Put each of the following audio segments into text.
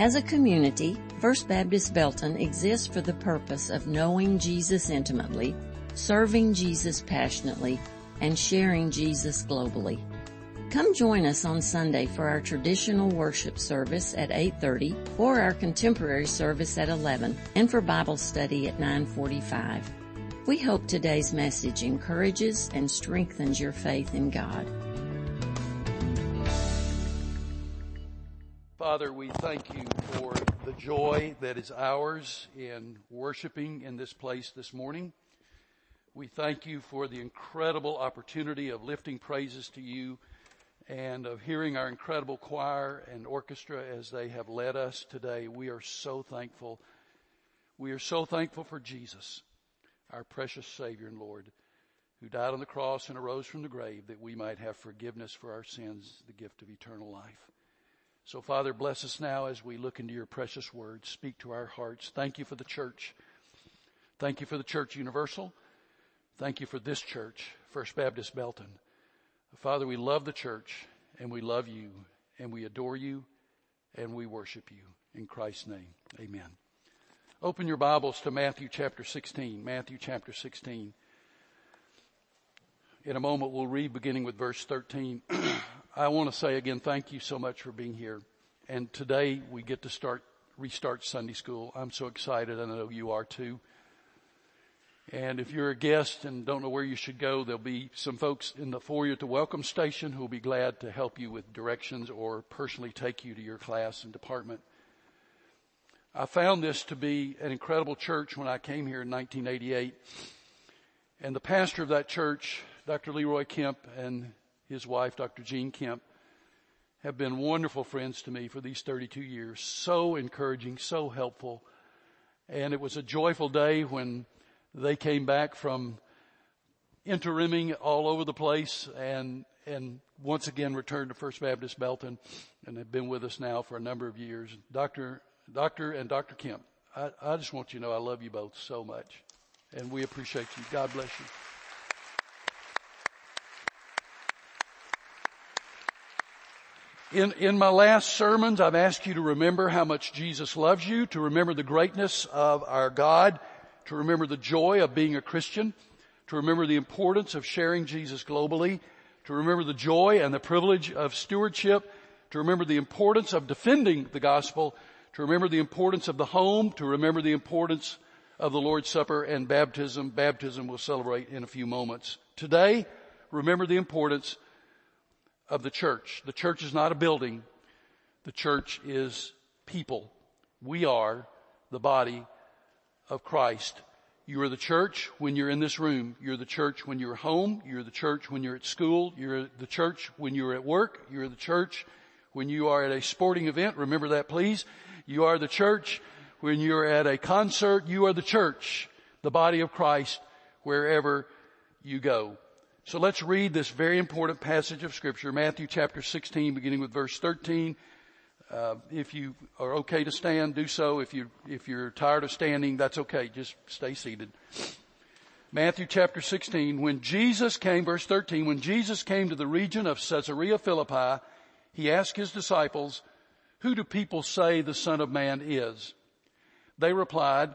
As a community, First Baptist Belton exists for the purpose of knowing Jesus intimately, serving Jesus passionately, and sharing Jesus globally. Come join us on Sunday for our traditional worship service at 8.30 or our contemporary service at 11 and for Bible study at 9.45. We hope today's message encourages and strengthens your faith in God. Father, we thank you for the joy that is ours in worshiping in this place this morning. We thank you for the incredible opportunity of lifting praises to you and of hearing our incredible choir and orchestra as they have led us today. We are so thankful. We are so thankful for Jesus, our precious Savior and Lord, who died on the cross and arose from the grave that we might have forgiveness for our sins, the gift of eternal life. So Father, bless us now as we look into your precious word. Speak to our hearts. Thank you for the church. Thank you for the church universal. Thank you for this church, First Baptist Belton. Father, we love the church and we love you and we adore you and we worship you. In Christ's name, amen. Open your Bibles to Matthew chapter 16. Matthew chapter 16. In a moment we'll read beginning with verse 13. I want to say again, thank you so much for being here. And today we get to start, restart Sunday school. I'm so excited. I know you are too. And if you're a guest and don't know where you should go, there'll be some folks in the foyer at the welcome station who will be glad to help you with directions or personally take you to your class and department. I found this to be an incredible church when I came here in 1988. And the pastor of that church, Dr. Leroy Kemp and his wife, Dr. Jean Kemp, have been wonderful friends to me for these 32 years. So encouraging, so helpful. And it was a joyful day when they came back from interiming all over the place and, and once again returned to First Baptist Belton and have been with us now for a number of years. Dr. Dr. and Dr. Kemp, I, I just want you to know I love you both so much and we appreciate you. God bless you. In, in my last sermons, I've asked you to remember how much Jesus loves you, to remember the greatness of our God, to remember the joy of being a Christian, to remember the importance of sharing Jesus globally, to remember the joy and the privilege of stewardship, to remember the importance of defending the gospel, to remember the importance of the home, to remember the importance of the Lord's Supper and baptism. Baptism we'll celebrate in a few moments. Today, remember the importance of the church. The church is not a building. The church is people. We are the body of Christ. You are the church when you're in this room. You're the church when you're home. You're the church when you're at school. You're the church when you're at work. You're the church when you are at a sporting event. Remember that please. You are the church when you're at a concert. You are the church, the body of Christ, wherever you go. So let's read this very important passage of scripture, Matthew chapter 16, beginning with verse 13. Uh, if you are okay to stand, do so. If you if you're tired of standing, that's okay. Just stay seated. Matthew chapter 16. When Jesus came, verse 13, when Jesus came to the region of Caesarea Philippi, he asked his disciples, "Who do people say the Son of Man is?" They replied,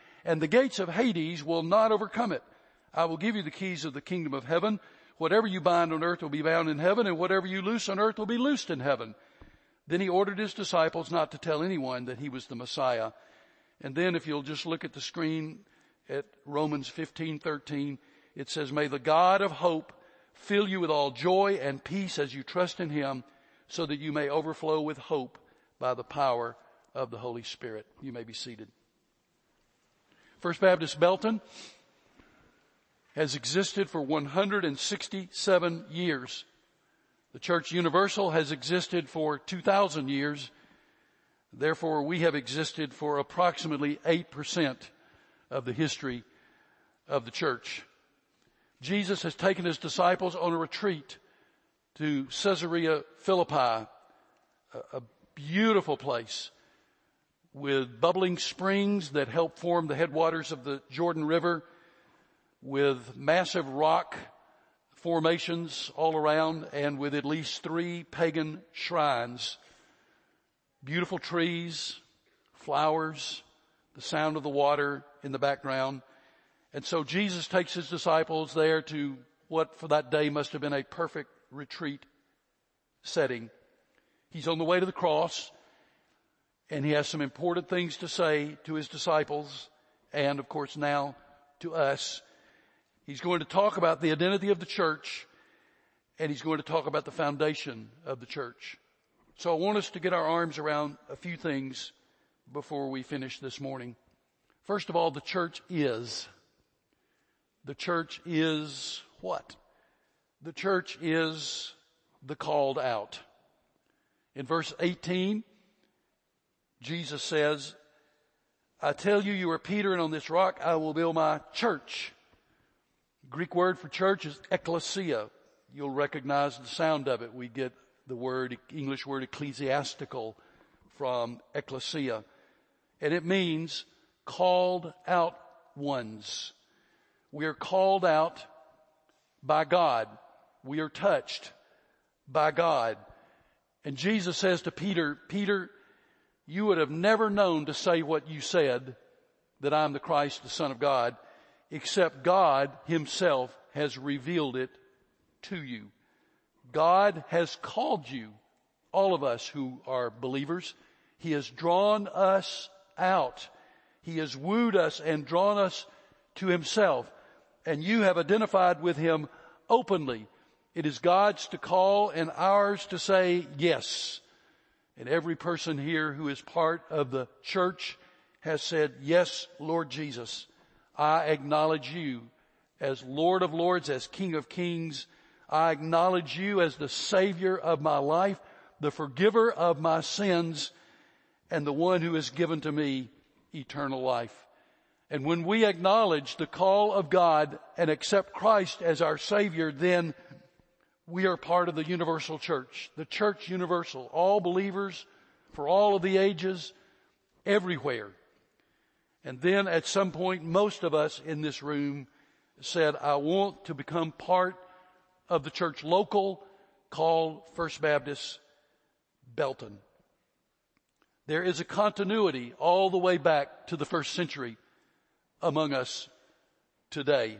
and the gates of Hades will not overcome it. I will give you the keys of the kingdom of heaven. Whatever you bind on earth will be bound in heaven, and whatever you loose on earth will be loosed in heaven. Then he ordered his disciples not to tell anyone that he was the Messiah. And then if you'll just look at the screen at Romans 15:13, it says, "May the God of hope fill you with all joy and peace as you trust in him, so that you may overflow with hope by the power of the Holy Spirit." You may be seated. First Baptist Belton has existed for 167 years. The Church Universal has existed for 2,000 years. Therefore, we have existed for approximately 8% of the history of the church. Jesus has taken his disciples on a retreat to Caesarea Philippi, a, beautiful place with bubbling springs that help form the headwaters of the Jordan River, with massive rock formations all around, and with at least three pagan shrines. Beautiful trees, flowers, the sound of the water in the background. And so Jesus takes his disciples there to what for that day must have been a perfect retreat setting. He's on the way to the cross and he has some important things to say to his disciples and of course now to us. He's going to talk about the identity of the church and he's going to talk about the foundation of the church. So I want us to get our arms around a few things before we finish this morning. First of all, the church is. The church is what? The church is the called out. In verse 18, Jesus says, I tell you, you are Peter and on this rock I will build my church. Greek word for church is ecclesia. You'll recognize the sound of it. We get the word, English word ecclesiastical from ecclesia. And it means called out ones. We are called out by God. We are touched by God. And Jesus says to Peter, Peter, you would have never known to say what you said, that I'm the Christ, the Son of God, except God himself has revealed it to you. God has called you, all of us who are believers. He has drawn us out. He has wooed us and drawn us to himself. And you have identified with him openly. It is God's to call and ours to say yes. And every person here who is part of the church has said, yes, Lord Jesus, I acknowledge you as Lord of Lords, as King of Kings. I acknowledge you as the Savior of my life, the forgiver of my sins, and the one who has given to me eternal life. And when we acknowledge the call of God and accept Christ as our Savior, then we are part of the universal church, the church universal, all believers for all of the ages, everywhere. And then at some point, most of us in this room said, I want to become part of the church local called First Baptist Belton. There is a continuity all the way back to the first century among us today.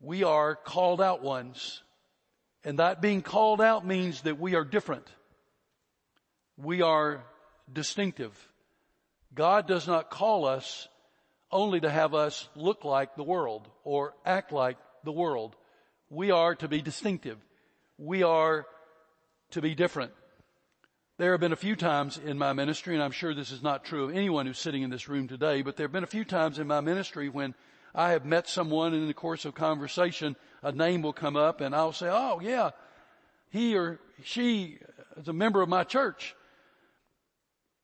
We are called out ones and that being called out means that we are different. We are distinctive. God does not call us only to have us look like the world or act like the world. We are to be distinctive. We are to be different. There have been a few times in my ministry, and I'm sure this is not true of anyone who's sitting in this room today, but there have been a few times in my ministry when I have met someone in the course of conversation a name will come up and I'll say, oh yeah, he or she is a member of my church.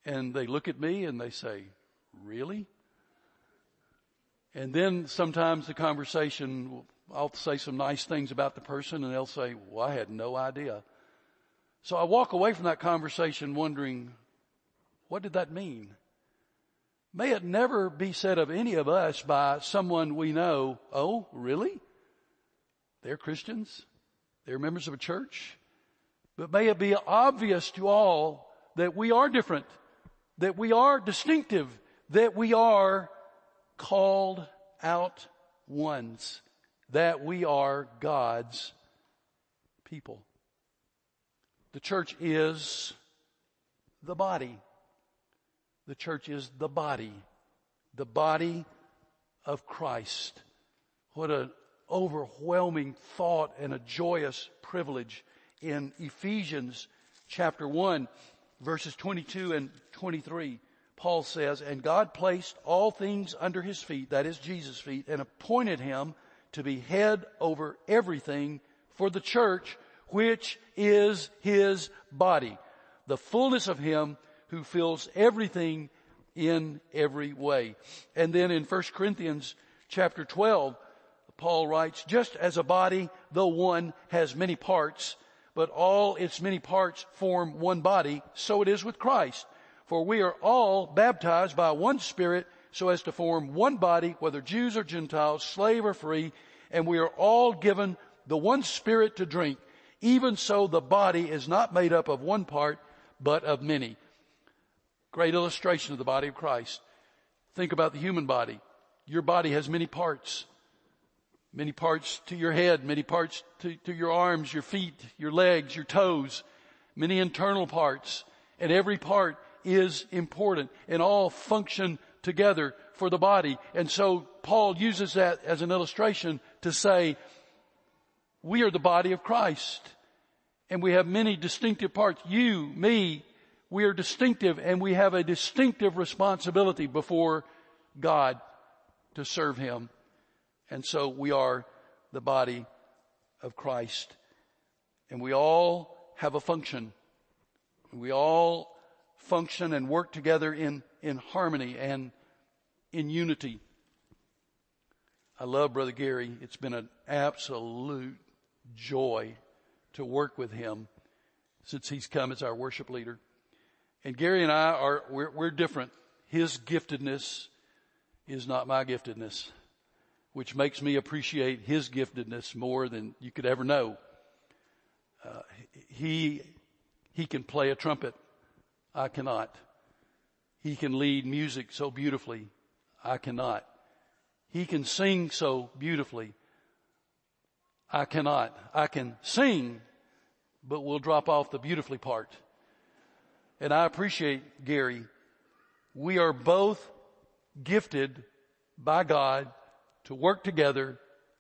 And they look at me and they say, really? And then sometimes the conversation, I'll say some nice things about the person and they'll say, well, I had no idea. So I walk away from that conversation wondering, what did that mean? May it never be said of any of us by someone we know, oh, really? They're Christians. They're members of a church. But may it be obvious to all that we are different, that we are distinctive, that we are called out ones, that we are God's people. The church is the body. The church is the body. The body of Christ. What an overwhelming thought and a joyous privilege in Ephesians chapter 1 verses 22 and 23. Paul says, and God placed all things under his feet, that is Jesus' feet, and appointed him to be head over everything for the church, which is his body, the fullness of him who fills everything in every way. And then in 1 Corinthians chapter 12, Paul writes, just as a body, though one, has many parts, but all its many parts form one body, so it is with Christ. For we are all baptized by one Spirit so as to form one body, whether Jews or Gentiles, slave or free, and we are all given the one Spirit to drink. Even so, the body is not made up of one part, but of many. Great illustration of the body of Christ. Think about the human body. Your body has many parts. Many parts to your head, many parts to, to your arms, your feet, your legs, your toes, many internal parts. And every part is important and all function together for the body. And so Paul uses that as an illustration to say, we are the body of Christ and we have many distinctive parts. You, me, we are distinctive and we have a distinctive responsibility before God to serve Him. And so we are the body of Christ. And we all have a function. We all function and work together in, in harmony and in unity. I love Brother Gary. It's been an absolute joy to work with him since he's come as our worship leader. And Gary and I are, we're, we're different. His giftedness is not my giftedness, which makes me appreciate his giftedness more than you could ever know. Uh, he, he can play a trumpet. I cannot. He can lead music so beautifully. I cannot. He can sing so beautifully. I cannot. I can sing, but we'll drop off the beautifully part and I appreciate Gary. We are both gifted by God to work together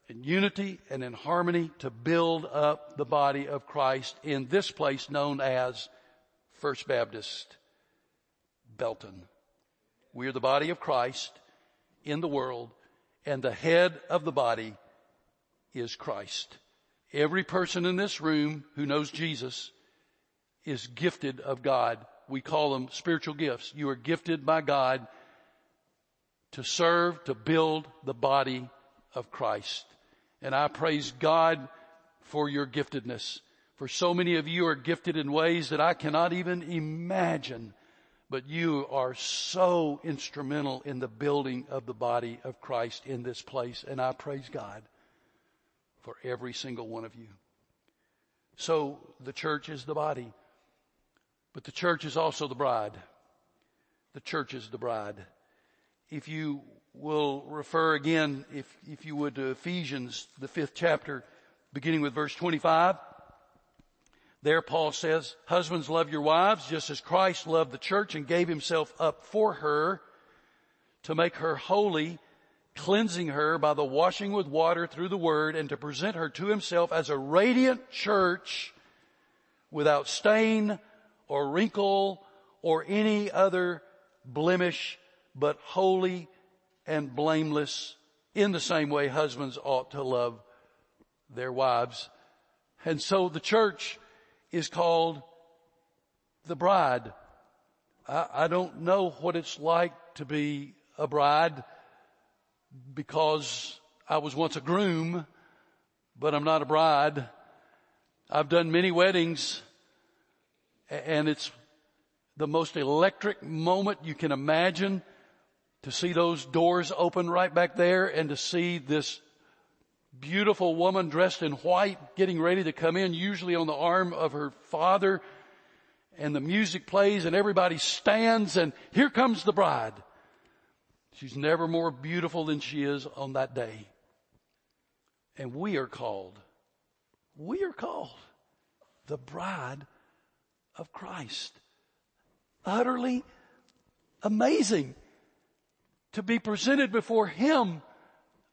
in unity and in harmony to build up the body of Christ in this place known as First Baptist Belton. We are the body of Christ in the world and the head of the body is Christ. Every person in this room who knows Jesus is gifted of God we call them spiritual gifts. You are gifted by God to serve, to build the body of Christ. And I praise God for your giftedness. For so many of you are gifted in ways that I cannot even imagine, but you are so instrumental in the building of the body of Christ in this place. And I praise God for every single one of you. So the church is the body. But the church is also the bride. The church is the bride. If you will refer again, if, if you would, to Ephesians, the fifth chapter, beginning with verse 25. There Paul says, husbands love your wives just as Christ loved the church and gave himself up for her to make her holy, cleansing her by the washing with water through the word and to present her to himself as a radiant church without stain or wrinkle or any other blemish, but holy and blameless in the same way husbands ought to love their wives. And so the church is called the bride. I, I don't know what it's like to be a bride because I was once a groom, but I'm not a bride. I've done many weddings and it's the most electric moment you can imagine to see those doors open right back there and to see this beautiful woman dressed in white getting ready to come in, usually on the arm of her father. And the music plays and everybody stands and here comes the bride. She's never more beautiful than she is on that day. And we are called, we are called the bride of Christ. Utterly amazing to be presented before Him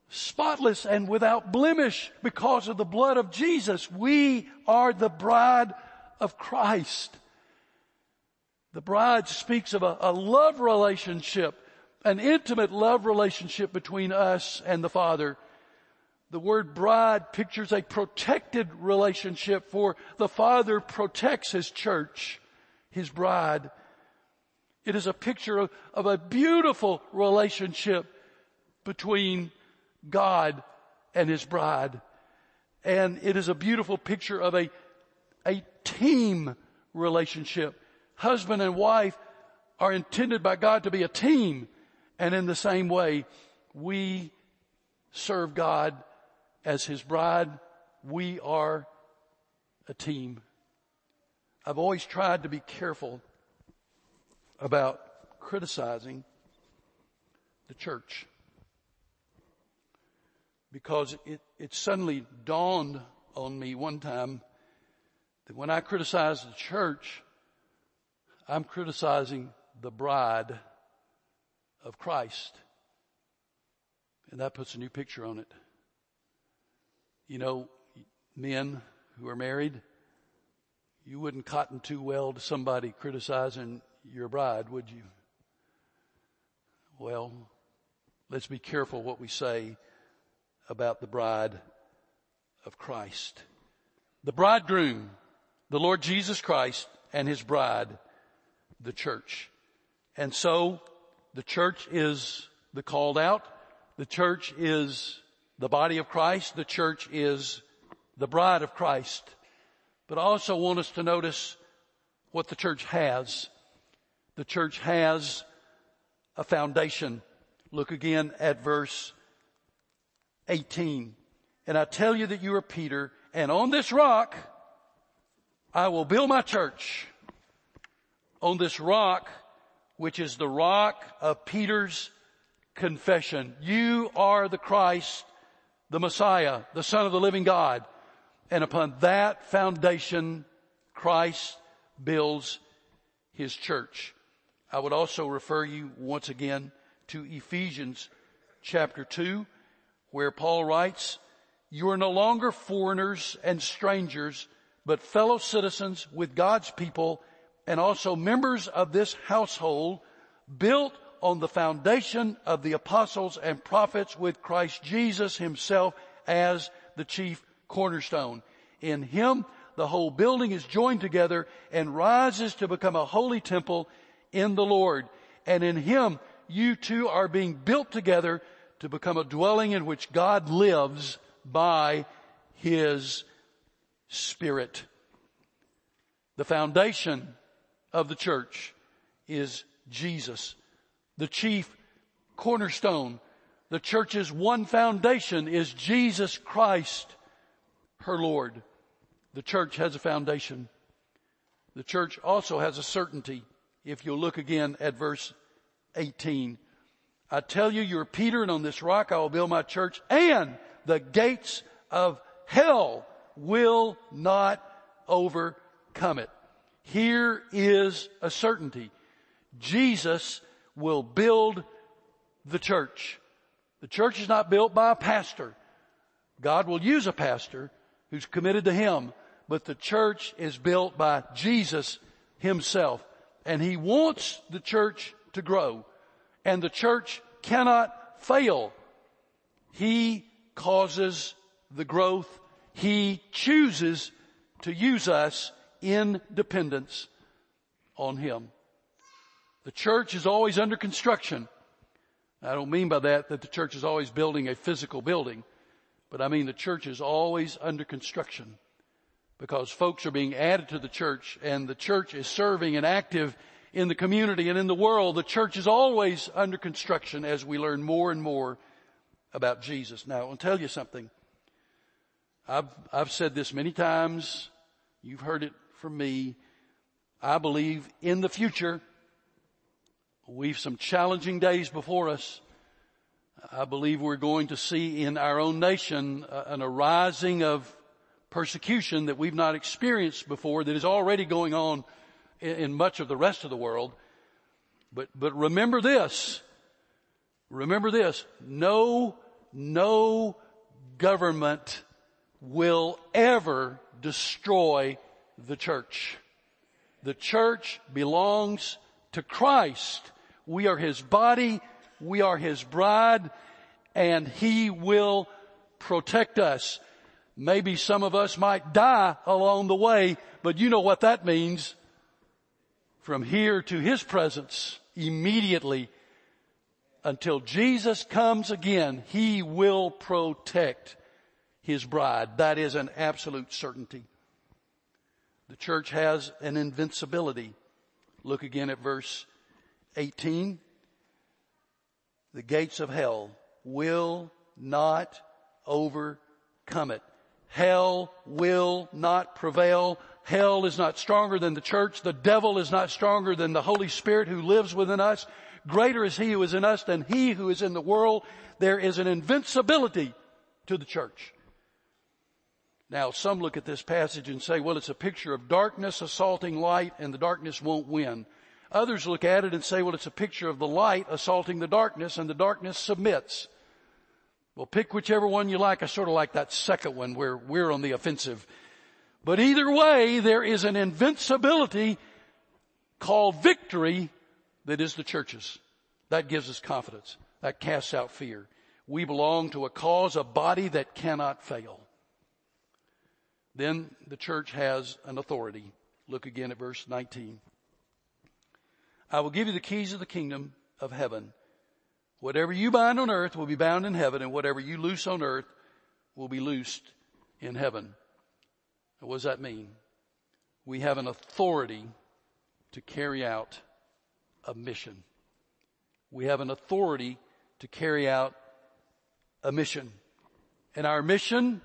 spotless and without blemish because of the blood of Jesus. We are the bride of Christ. The bride speaks of a, a, love relationship, an intimate love relationship between us and the Father. The word bride pictures a protected relationship for the Father protects His church, His bride. It is a picture of, of a beautiful relationship between God and His bride. And it is a beautiful picture of a, a team relationship. Husband and wife are intended by God to be a team. And in the same way, we serve God as His bride. We are a team. I've always tried to be careful about criticizing the church because it, it suddenly dawned on me one time that when I criticize the church, I'm criticizing the bride of Christ. And that puts a new picture on it. You know, men who are married, you wouldn't cotton too well to somebody criticizing your bride, would you? Well, let's be careful what we say about the bride of Christ. The bridegroom, the Lord Jesus Christ and his bride, the church. And so the church is the called out. The church is the body of Christ. The church is the bride of Christ. But I also want us to notice what the church has. The church has a foundation. Look again at verse 18. And I tell you that you are Peter, and on this rock I will build my church. On this rock, which is the rock of Peter's confession. You are the Christ, the Messiah, the Son of the living God. And upon that foundation, Christ builds his church. I would also refer you once again to Ephesians chapter 2 where Paul writes, you are no longer foreigners and strangers, but fellow citizens with God's people and also members of this household built on the foundation of the apostles and prophets with Christ Jesus himself as the chief cornerstone. In him, the whole building is joined together and rises to become a holy temple in the Lord. And in him, you two are being built together to become a dwelling in which God lives by His Spirit. The foundation of the church is Jesus, the chief cornerstone. The church's one foundation is Jesus Christ, her Lord. The church has a foundation. The church also has a certainty. If you'll look again at verse 18. I tell you, you're Peter and on this rock I will build my church and the gates of hell will not overcome it. Here is a certainty. Jesus will build the church. The church is not built by a pastor. God will use a pastor who's committed to Him, but the church is built by Jesus Himself. And He wants the church to grow and the church cannot fail. He causes the growth. He chooses to use us in dependence on Him. The church is always under construction. I don't mean by that that the church is always building a physical building, but I mean the church is always under construction because folks are being added to the church and the church is serving and active in the community and in the world, the church is always under construction as we learn more and more about Jesus. Now, I'll tell you something. I've, I've said this many times. You've heard it from me. I believe in the future, we've some challenging days before us. I believe we're going to see in our own nation uh, an arising of persecution that we've not experienced before that is already going on in much of the rest of the world. But, but remember this. Remember this. No, no government will ever destroy the church. The church belongs to Christ. We are His body. We are His bride and He will protect us. Maybe some of us might die along the way, but you know what that means from here to his presence immediately until Jesus comes again, he will protect his bride. That is an absolute certainty. The church has an invincibility. Look again at verse 18. The gates of hell will not overcome it. Hell will not prevail. Hell is not stronger than the church. The devil is not stronger than the Holy Spirit who lives within us. Greater is he who is in us than he who is in the world. There is an invincibility to the church. Now some look at this passage and say, well, it's a picture of darkness assaulting light and the darkness won't win. Others look at it and say, well, it's a picture of the light assaulting the darkness and the darkness submits. Well, pick whichever one you like. I sort of like that second one where we're on the offensive. But either way, there is an invincibility called victory that is the church's. That gives us confidence. That casts out fear. We belong to a cause, a body that cannot fail. Then the church has an authority. Look again at verse 19. I will give you the keys of the kingdom of heaven. Whatever you bind on earth will be bound in heaven and whatever you loose on earth will be loosed in heaven. What does that mean? We have an authority to carry out a mission. We have an authority to carry out a mission. And our mission,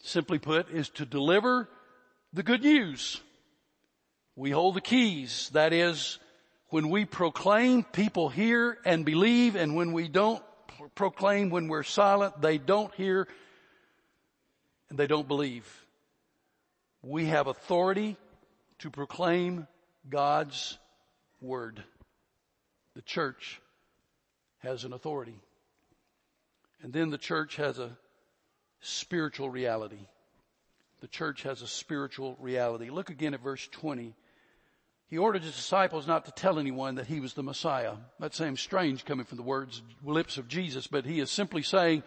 simply put, is to deliver the good news. We hold the keys. That is, when we proclaim, people hear and believe, and when we don't proclaim, when we're silent, they don't hear and they don't believe. We have authority to proclaim God's word. The church has an authority. And then the church has a spiritual reality. The church has a spiritual reality. Look again at verse 20. He ordered his disciples not to tell anyone that he was the Messiah. That seems strange coming from the words, lips of Jesus, but he is simply saying,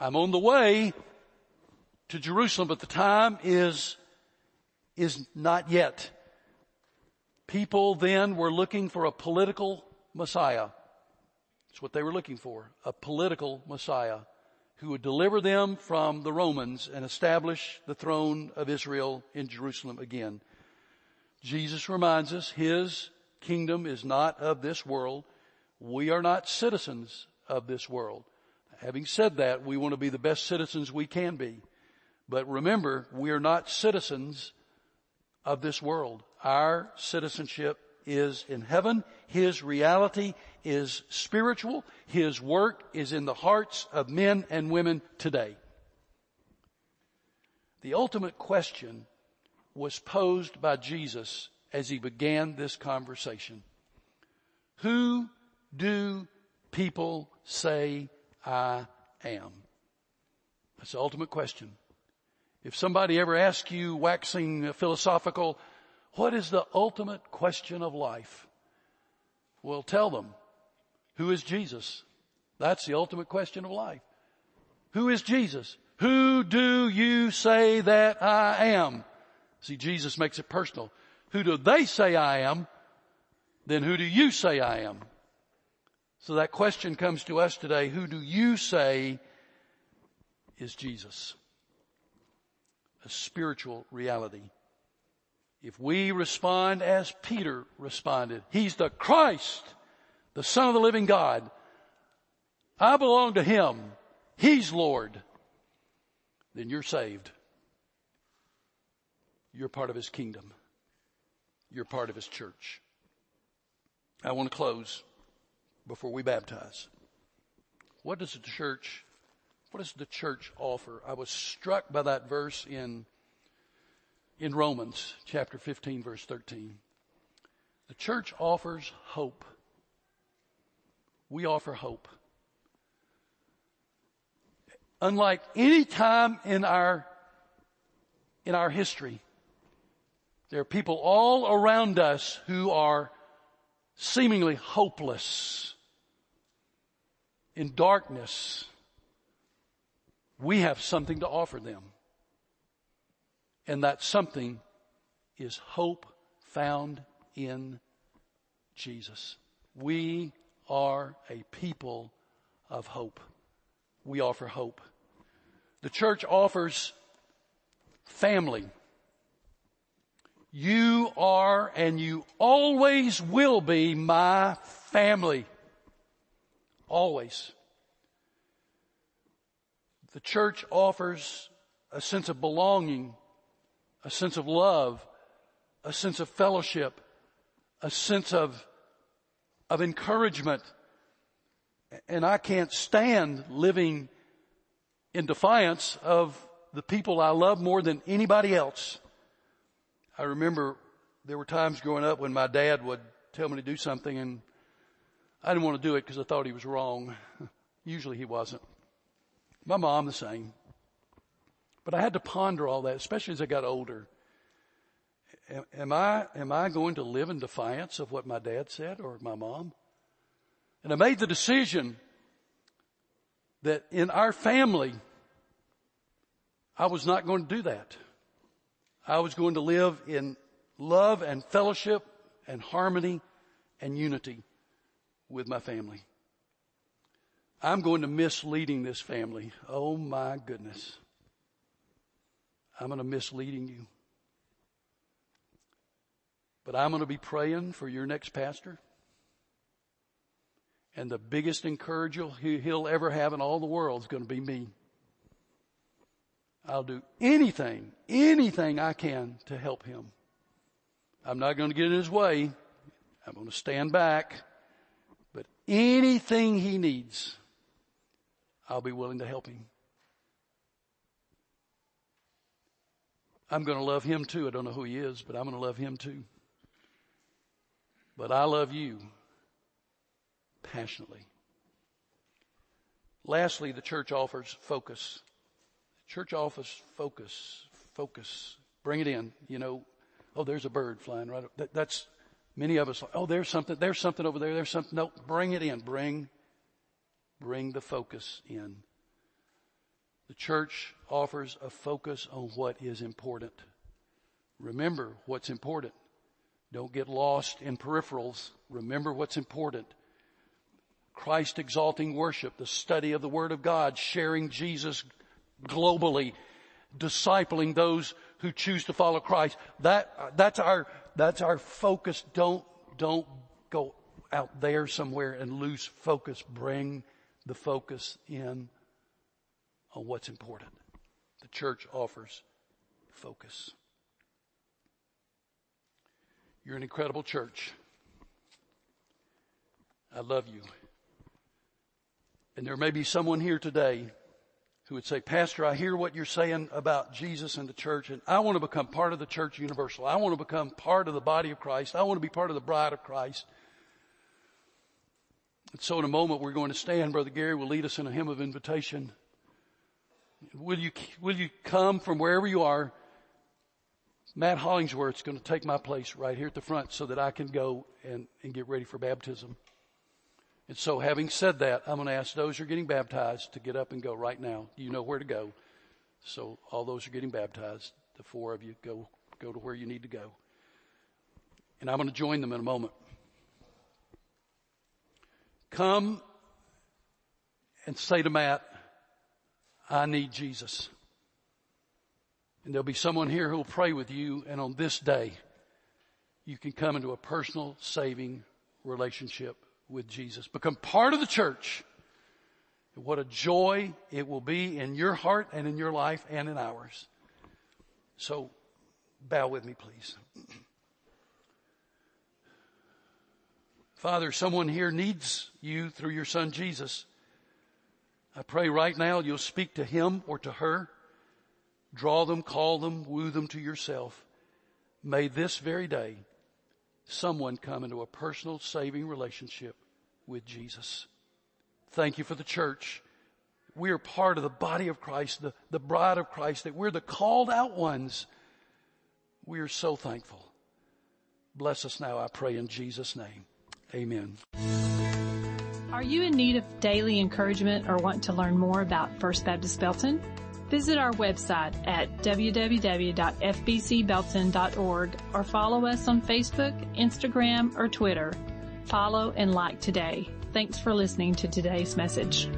I'm on the way to Jerusalem, but the time is, is not yet. People then were looking for a political Messiah. That's what they were looking for. A political Messiah who would deliver them from the Romans and establish the throne of Israel in Jerusalem again. Jesus reminds us his kingdom is not of this world. We are not citizens of this world. Having said that, we want to be the best citizens we can be. But remember, we are not citizens of this world. Our citizenship is in heaven. His reality is spiritual. His work is in the hearts of men and women today. The ultimate question was posed by Jesus as he began this conversation. Who do people say I am? That's the ultimate question. If somebody ever asks you, waxing philosophical, what is the ultimate question of life? Well, tell them, who is Jesus? That's the ultimate question of life. Who is Jesus? Who do you say that I am? See, Jesus makes it personal. Who do they say I am? Then who do you say I am? So that question comes to us today. Who do you say is Jesus? A spiritual reality. If we respond as Peter responded, He's the Christ, the Son of the living God. I belong to Him. He's Lord. Then you're saved. You're part of His kingdom. You're part of His church. I want to close before we baptize. What does the church, what does the church offer? I was struck by that verse in, in Romans chapter 15 verse 13. The church offers hope. We offer hope. Unlike any time in our, in our history, there are people all around us who are seemingly hopeless, in darkness. We have something to offer them. And that something is hope found in Jesus. We are a people of hope. We offer hope. The church offers family. You are and you always will be my family. Always. The church offers a sense of belonging, a sense of love, a sense of fellowship, a sense of, of encouragement. And I can't stand living in defiance of the people I love more than anybody else. I remember there were times growing up when my dad would tell me to do something and I didn't want to do it because I thought he was wrong. Usually he wasn't. My mom the same. But I had to ponder all that, especially as I got older. Am I, am I going to live in defiance of what my dad said or my mom? And I made the decision that in our family, I was not going to do that. I was going to live in love and fellowship and harmony and unity with my family. I'm going to miss leading this family. Oh my goodness. I'm going to miss leading you. But I'm going to be praying for your next pastor. And the biggest encourager he'll ever have in all the world is going to be me. I'll do anything, anything I can to help him. I'm not going to get in his way. I'm going to stand back. But anything he needs, I'll be willing to help him. I'm going to love him too. I don't know who he is, but I'm going to love him too. But I love you passionately. Lastly, the church offers focus. Church office focus, focus. Bring it in. You know, oh, there's a bird flying right. That, that's many of us. Oh, there's something. There's something over there. There's something. No, bring it in. Bring, bring the focus in. The church offers a focus on what is important. Remember what's important. Don't get lost in peripherals. Remember what's important. Christ exalting worship, the study of the Word of God, sharing Jesus globally, discipling those who choose to follow Christ. That, that's our, that's our focus. Don't, don't go out there somewhere and lose focus. Bring the focus in on what's important. The church offers focus. You're an incredible church. I love you. And there may be someone here today who would say, Pastor, I hear what you're saying about Jesus and the church, and I want to become part of the church universal. I want to become part of the body of Christ. I want to be part of the bride of Christ. And so in a moment we're going to stand. Brother Gary will lead us in a hymn of invitation. Will you, will you come from wherever you are? Matt Hollingsworth's going to take my place right here at the front so that I can go and, and get ready for baptism. And so having said that, I'm going to ask those who are getting baptized to get up and go right now. You know where to go. So all those who are getting baptized, the four of you, go, go to where you need to go. And I'm going to join them in a moment. Come and say to Matt, I need Jesus. And there'll be someone here who will pray with you and on this day, you can come into a personal saving relationship with Jesus. Become part of the church. What a joy it will be in your heart and in your life and in ours. So bow with me, please. Father, someone here needs you through your son Jesus. I pray right now you'll speak to him or to her. Draw them, call them, woo them to yourself. May this very day someone come into a personal saving relationship with Jesus. Thank you for the church. We are part of the body of Christ, the, the bride of Christ, that we're the called out ones. We are so thankful. Bless us now, I pray in Jesus' name. Amen. Are you in need of daily encouragement or want to learn more about First Baptist Belton? Visit our website at www.fbcbelton.org or follow us on Facebook, Instagram, or Twitter. Follow and like today. Thanks for listening to today's message.